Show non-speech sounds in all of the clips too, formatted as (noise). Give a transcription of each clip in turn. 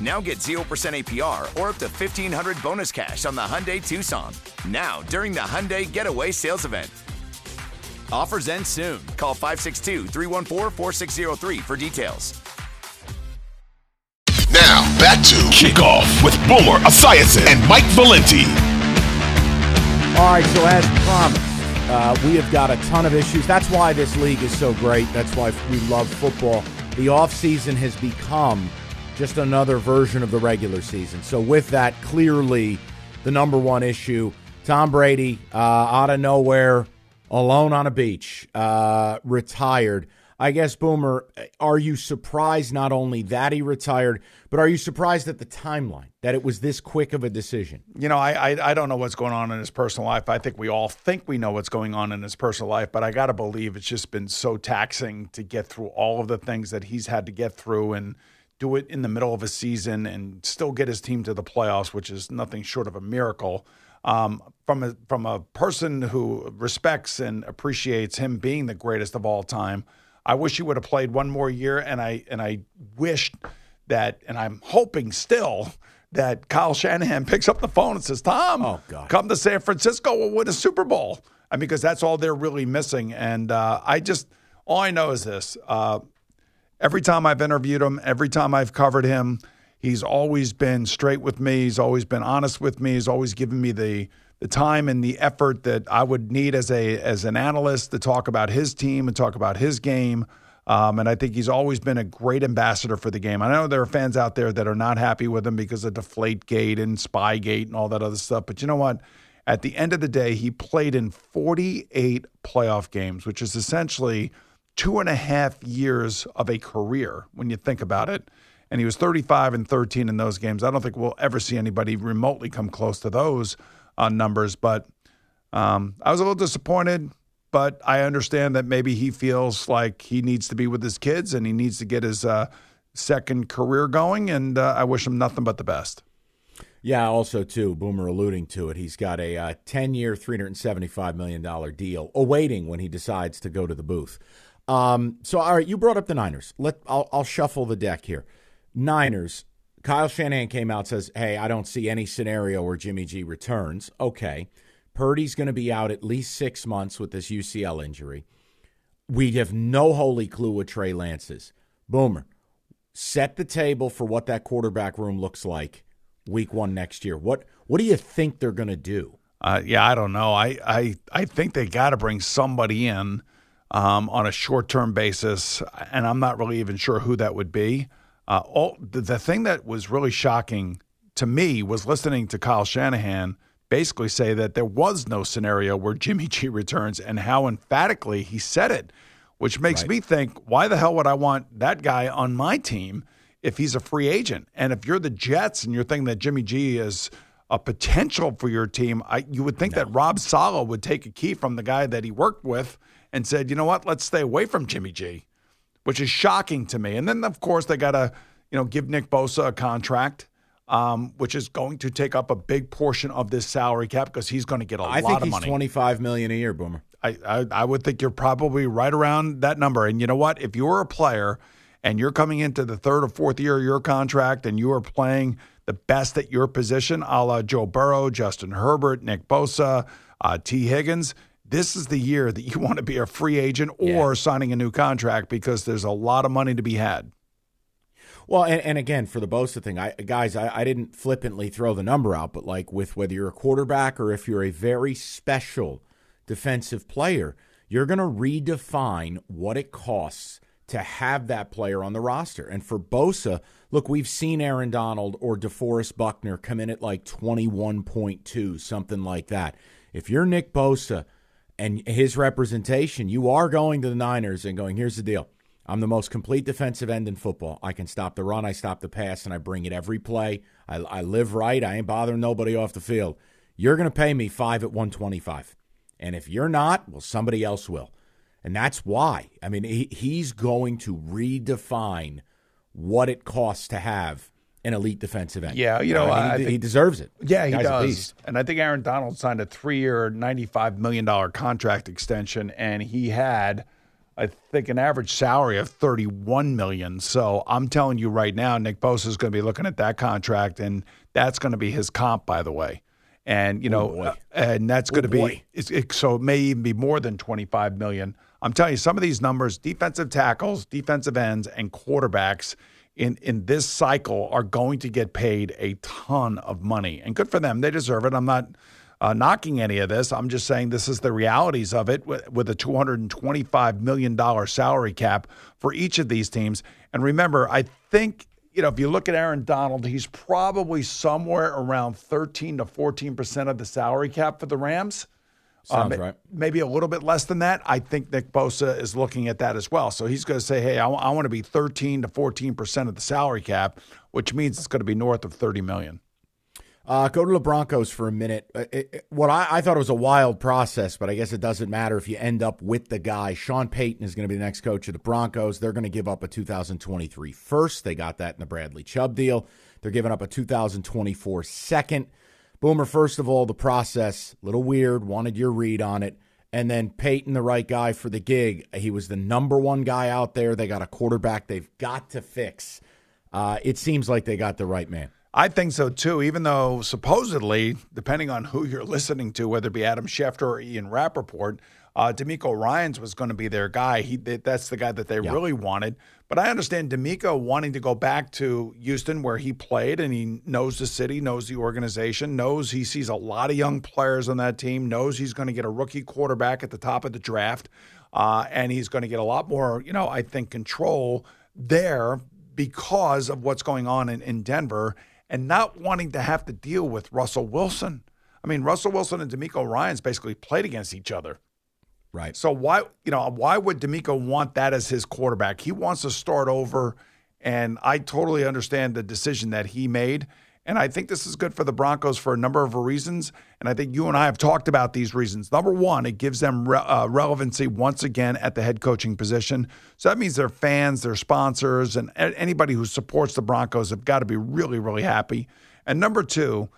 Now get 0% APR or up to 1500 bonus cash on the Hyundai Tucson. Now, during the Hyundai Getaway Sales Event. Offers end soon. Call 562 314 4603 for details. Now, back to Kickoff with Boomer Esiason and Mike Valenti. All right, so as promised, uh, we have got a ton of issues. That's why this league is so great. That's why we love football. The offseason has become just another version of the regular season. So, with that, clearly the number one issue Tom Brady, uh, out of nowhere, alone on a beach, uh, retired. I guess, Boomer, are you surprised not only that he retired, but are you surprised at the timeline that it was this quick of a decision? You know, I, I, I don't know what's going on in his personal life. I think we all think we know what's going on in his personal life, but I got to believe it's just been so taxing to get through all of the things that he's had to get through and do it in the middle of a season and still get his team to the playoffs, which is nothing short of a miracle. Um, from a from a person who respects and appreciates him being the greatest of all time. I wish he would have played one more year, and I and I wished that, and I'm hoping still that Kyle Shanahan (laughs) picks up the phone and says, "Tom, Oh, come to San Francisco, we'll win a Super Bowl." I mean, because that's all they're really missing. And uh, I just all I know is this: uh, every time I've interviewed him, every time I've covered him, he's always been straight with me. He's always been honest with me. He's always given me the the time and the effort that I would need as a as an analyst to talk about his team and talk about his game. Um, and I think he's always been a great ambassador for the game. I know there are fans out there that are not happy with him because of Deflate Gate and Spygate and all that other stuff. But you know what? At the end of the day, he played in 48 playoff games, which is essentially two and a half years of a career when you think about it. And he was 35 and 13 in those games. I don't think we'll ever see anybody remotely come close to those uh, numbers. But um, I was a little disappointed, but I understand that maybe he feels like he needs to be with his kids and he needs to get his uh, second career going. And uh, I wish him nothing but the best. Yeah, also too, Boomer alluding to it. He's got a uh, ten-year, three hundred and seventy-five million dollar deal awaiting when he decides to go to the booth. Um, so, all right, you brought up the Niners. Let I'll, I'll shuffle the deck here. Niners. Kyle Shanahan came out says, "Hey, I don't see any scenario where Jimmy G returns." Okay, Purdy's going to be out at least six months with this UCL injury. We have no holy clue what Trey Lance is. Boomer, set the table for what that quarterback room looks like week one next year. What what do you think they're going to do? Uh, yeah, I don't know. I I, I think they got to bring somebody in um, on a short term basis, and I'm not really even sure who that would be. Uh, all, the, the thing that was really shocking to me was listening to Kyle Shanahan basically say that there was no scenario where Jimmy G returns, and how emphatically he said it, which makes Right. me think, why the hell would I want that guy on my team? if he's a free agent. And if you're the Jets and you're thinking that Jimmy G is a potential for your team, I, you would think that Rob Saleh would take a key from the guy that he worked with and said, you know what, let's stay away from Jimmy G, which is shocking to me. And then, of course, they got to, you know, give Nick Bosa a contract. Um, which is going to take up a big portion of this salary cap because he's going to get a I lot of money. twenty five million a year, Boomer. I, I, I would think you're probably right around that number. And you know what? If you're a player and you're coming into the third or fourth year of your contract and you are playing the best at your position, a la Joe Burrow, Justin Herbert, Nick Bosa, uh, Tee Higgins, this is the year that you (laughs) want to be a free agent or signing a new contract because there's a lot of money to be had. Well, and, and again, for the Bosa thing, I guys, I, I didn't flippantly throw the number out, but like with whether you're a quarterback or if you're a very special defensive player, you're going to redefine what it costs to have that player on the roster. And for Bosa, look, we've seen Aaron Donald or DeForest Buckner come in at like 21.2, something like that. If you're Nick Bosa and his representation, you are going to the Niners and going, here's the deal. I'm the most complete defensive end in football. I can stop the run, I stop the pass, and I bring it every play. I, I live right. I ain't bothering nobody off the field. You're going to pay me five at 125. And if you're not, well, somebody else will. And that's why. I mean, he, he's going to redefine what it costs to have an elite defensive end. Yeah, you know, I mean, I he, think- he deserves it. Yeah, he does. And I think Aaron Donald signed a three-year, ninety-five million dollar contract extension, and he had, I think, an average salary of thirty-one million. So I'm telling you right now, Nick Bosa is going to be looking at that contract, and that's going to be his comp, by the way. And you know, boy. uh, and that's going to be so it may even be more than twenty-five million. I'm telling you, some of these numbers: defensive tackles, defensive ends, and quarterbacks in in this cycle are going to get paid a ton of money, and good for them. They deserve it. I'm not uh, knocking any of this. I'm just saying this is the realities of it with, with a 225 million dollar salary cap for each of these teams. And remember, I think you know if you look at Aaron Donald, he's probably somewhere around 13 to 14 percent of the salary cap for the Rams. Sounds Um, right. Maybe a little bit less than that. I think Nick Bosa is looking at that as well. So he's going to say, hey, I, want to be 13 to 14% of the salary cap, which means it's going to be north of 30 million. Uh, go to the Broncos for a minute. Uh, it- it- what I, I thought it was a wild process, but I guess it doesn't matter if you end up with the guy. Sean Payton is going to be the next coach of the Broncos. They're going to give up a 2023 first. They got that in the Bradley Chubb deal. They're giving up a 2024 second. Boomer, first of all, the process, little weird. Wanted your read on it. And then Payton, the right guy for the gig. He was the number one guy out there. They got a quarterback they've got to fix. Uh, it seems like they got the right man. I think so too, even though supposedly, depending on who you're (laughs) listening to, whether it be Adam Schefter or Ian Rapoport, uh, DeMeco Ryans was going to be their guy. He That's the guy that they really wanted. But I understand DeMeco wanting to go back to Houston where he played and he knows the city, knows the organization, knows he sees a lot of young players on that team, knows he's going to get a rookie quarterback at the top of the draft. Uh, and he's going to get a lot more, you know, I think, control there because of what's going on in, in Denver and not wanting to have to deal with Russell Wilson. I mean, Russell Wilson and DeMeco Ryans basically played against each other. Right. So why, you know, why would DeMeco want that as his quarterback? He wants to start over, and I totally understand the decision that he made. And I think this is good for the Broncos for a number of reasons. And I think you and I have talked about these reasons. Number one, it gives them re- uh, relevancy once again at the head coaching position. So that means their fans, their sponsors, and anybody who supports the Broncos have got to be really, really happy. And number two,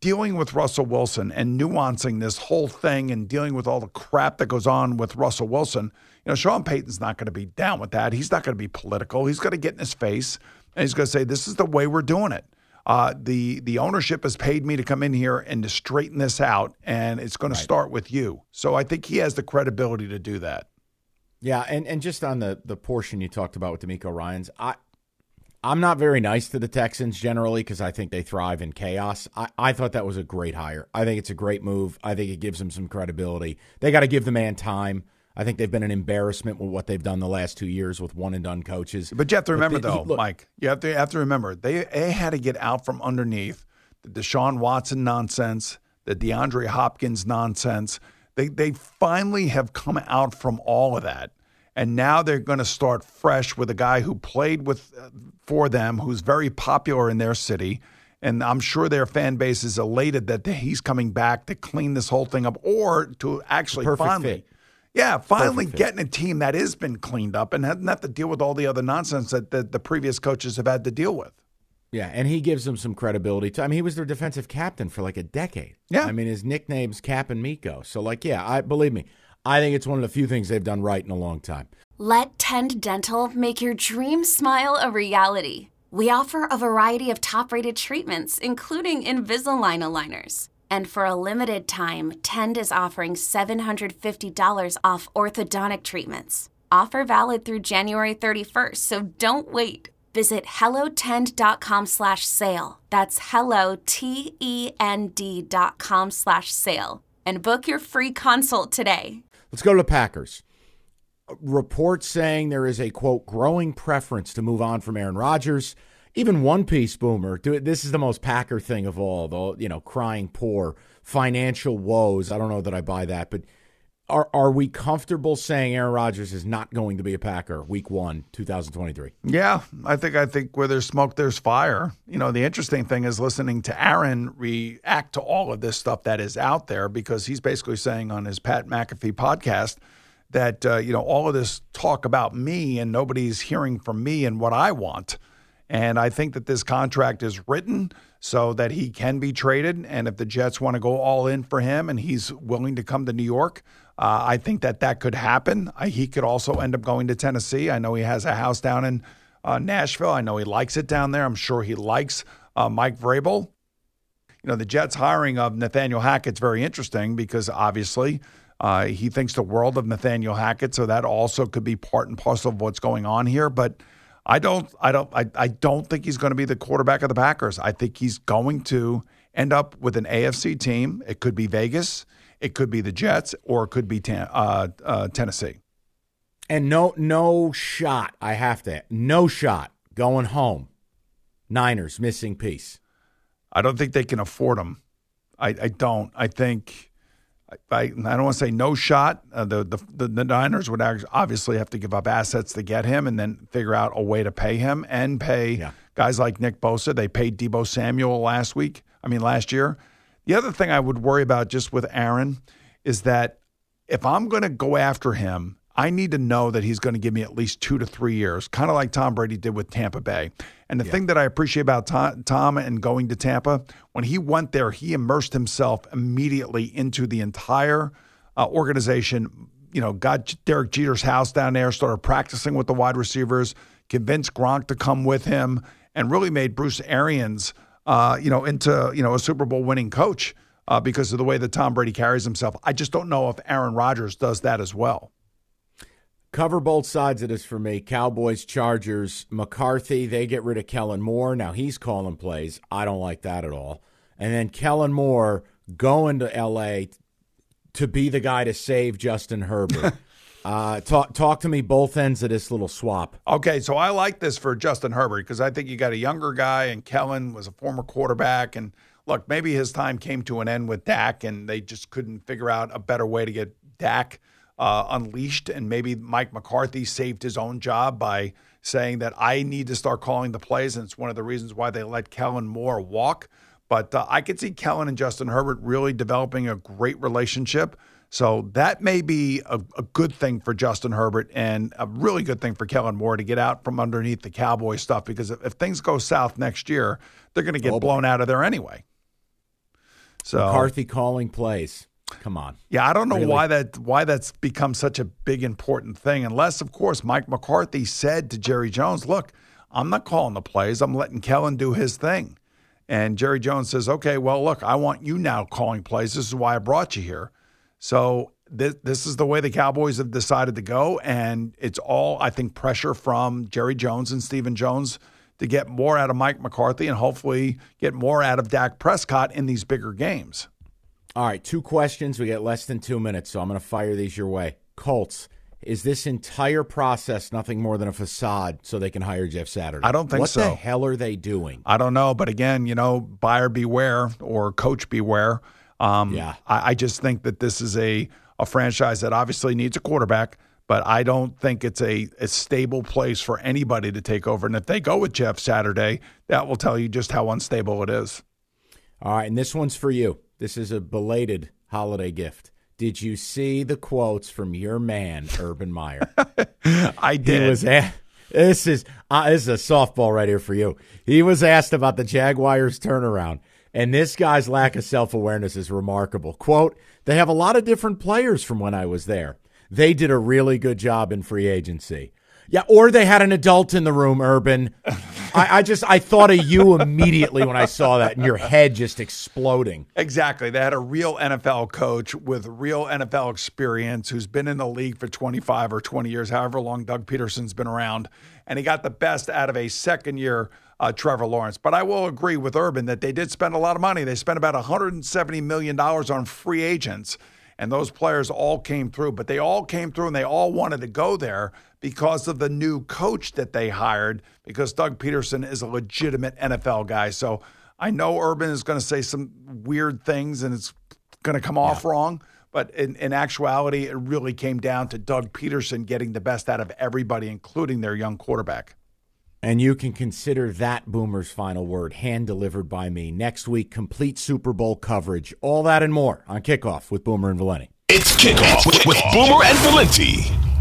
dealing with Russell Wilson and nuancing this whole thing and dealing with all the crap that goes on with Russell Wilson, you know, Sean Payton's not going to be down with that. He's not going to be political. He's going to get in his face and he's going to say, "This is the way we're doing it." Uh, the the ownership has paid me to come in here and to straighten this out, and it's going to start with you. So I think he has the credibility to do that. Yeah, and, and just on the, the portion you talked about with DeMeco Ryans, I I'm not very nice to the Texans generally because I think they thrive in chaos. I, I thought that was a great hire. I think it's a great move. I think it gives them some credibility. They got to give the man time. I think they've been an embarrassment with what they've done the last two years with one and done coaches. But you have to remember, they- though, look- Mike, you have to you have to remember they, they had to get out from underneath the Deshaun Watson nonsense, the DeAndre Hopkins nonsense. They they finally have come out from all of that, and now they're going to start fresh with a guy who played with uh, for them, who's very popular in their city. And I'm sure their fan base is elated that he's coming back to clean this whole thing up or to actually Perfect finally. fit. Yeah, finally Perfect fit. getting a team that has been cleaned up and hasn't have to deal with all the other nonsense that the, the previous coaches have had to deal with. Yeah, and he gives them some credibility. To, I mean, he was their defensive captain for like a decade. Yeah. I mean, his nickname's Cap and Miko. So, like, yeah, I believe me. I think it's one of the few things they've done right in a long time. Let Tend Dental make your dream smile a reality. We offer a variety of top rated treatments, including Invisalign aligners. And for a limited time, Tend is offering $750 off orthodontic treatments. Offer valid through January 31st, so don't wait. Visit hellotend.com slash sale. That's hello, T-E-N-D dot com slash sale. And book your free consult today. Let's go to the Packers. Reports saying there is a quote growing preference to move on from Aaron Rodgers. Even one piece boomer. This is the most Packer thing of all, though. You know, crying poor, financial woes. I don't know that I buy that, but are are we comfortable saying Aaron Rodgers is not going to be a Packer week one, 2023? Yeah, I think I think where there's smoke, there's fire. You know, the interesting thing is listening to Aaron react to all of this stuff that is out there because he's basically saying on his Pat McAfee podcast that uh, you know all of this talk about me and nobody's hearing from me and what I want. And I think that this contract is written so that he can be traded. And if the Jets want to go all in for him and he's willing to come to New York, uh, I think that that could happen. Uh, he could also end up going to Tennessee. I know he has a house down in uh, Nashville. I know he likes it down there. I'm sure he likes uh, Mike Vrabel. You know, the Jets hiring of Nathaniel Hackett's very interesting because obviously uh, he thinks the world of Nathaniel Hackett. So that also could be part and parcel of what's going on here. But I don't, I don't, I, I don't think he's going to be the quarterback of the Packers. I think he's going to end up with an AFC team. It could be Vegas, it could be the Jets, or it could be ten, uh, uh, Tennessee. And no, no shot. I have to. No shot going home. Niners missing piece. I don't think they can afford him. I, I don't. I think I, I don't want to say no shot. Uh, the, the the the Niners would obviously have to give up assets to get him, and then figure out a way to pay him and pay Yeah. guys like Nick Bosa. They paid Deebo Samuel last week. I mean last year. The other thing I would worry about just with Aaron is that if I'm going to go after him, I need to know that he's going to give me at least two to three years, kind of like Tom Brady did with Tampa Bay. And the thing that I appreciate about Tom, Tom and going to Tampa, when he went there, he immersed himself immediately into the entire uh, organization. You know, got Derek Jeter's house down there, started practicing with the wide receivers, convinced Gronk to come with him, and really made Bruce Arians, uh, you know, into you know a Super Bowl winning coach uh, because of the way that Tom Brady carries himself. I just don't know if Aaron Rodgers does that as well. Cover both sides of this for me. Cowboys, Chargers, McCarthy, they get rid of Kellen Moore. Now he's calling plays. I don't like that at all. And then Kellen Moore going to LA to be the guy to save Justin Herbert. (laughs) uh, talk talk to me both ends of this little swap. Okay, so I like this for Justin Herbert because I think you got a younger guy, and Kellen was a former quarterback. And look, maybe his time came to an end with Dak, and they just couldn't figure out a better way to get Dak uh, unleashed. And maybe Mike McCarthy saved his own job by saying that I need to start calling the plays, and it's one of the reasons why they let Kellen Moore walk. But uh, I could see Kellen and Justin Herbert really developing a great relationship. So that may be a, a good thing for Justin Herbert and a really good thing for Kellen Moore to get out from underneath the Cowboy stuff because if, if things go south next year, they're going to get Oh, boy. blown out of there anyway. So McCarthy calling plays. Come on. yeah, I don't know Really? why that why that's become such a big important thing. Unless, of course, Mike McCarthy said to Jerry Jones, "Look, I'm not calling the plays. I'm letting Kellen do his thing." And Jerry Jones says, "Okay, well, look, I want you now calling plays. This is why I brought you here." So this this is the way the Cowboys have decided to go, and it's all I think pressure from Jerry Jones and Stephen Jones to get more out of Mike McCarthy and hopefully get more out of Dak Prescott in these bigger games. All right, two questions. We get less than two minutes, so I'm going to fire these your way. Colts, is this entire process nothing more than a facade so they can hire Jeff Saturday? I don't think what so. What the hell are they doing? I don't know, but again, you know, buyer beware or coach beware. Um, Yeah. I, I just think that this is a a franchise that obviously needs a quarterback, but I don't think it's a, a stable place for anybody to take over. And if they go with Jeff Saturday, that will tell you just how unstable it is. All right, and this one's for you. This is a belated holiday gift. Did you see the quotes from your man, Urban Meyer? (laughs) I did. He was a- this is uh, this is a softball right here for you. He was asked about the Jaguars turnaround, and this guy's lack of self awareness is remarkable. Quote: They have a lot of different players from when I was there. They did a really good job in free agency. Yeah, or they had an adult in the room, Urban. I, I just I thought of you immediately when I saw that, and your head just exploding. Exactly. They had a real NFL coach with real NFL experience who's been in the league for 25 or 20 years, however long Doug Pederson's been around. And he got the best out of a second year uh, Trevor Lawrence. But I will agree with Urban that they did spend a lot of money. They spent about $170 million on free agents. And those players all came through, but they all came through and they all wanted to go there because of the new coach that they hired, because Doug Pederson is a legitimate NFL guy. So I know Urban is going to say some weird things and it's going to come off wrong. But in, in actuality, it really came down to Doug Pederson getting the best out of everybody, including their young quarterback. And you can consider that Boomer's final word hand delivered by me. Next week, complete Super Bowl coverage. All that and more on kickoff with Boomer and Valenti. It's kickoff with, with Boomer and Valenti.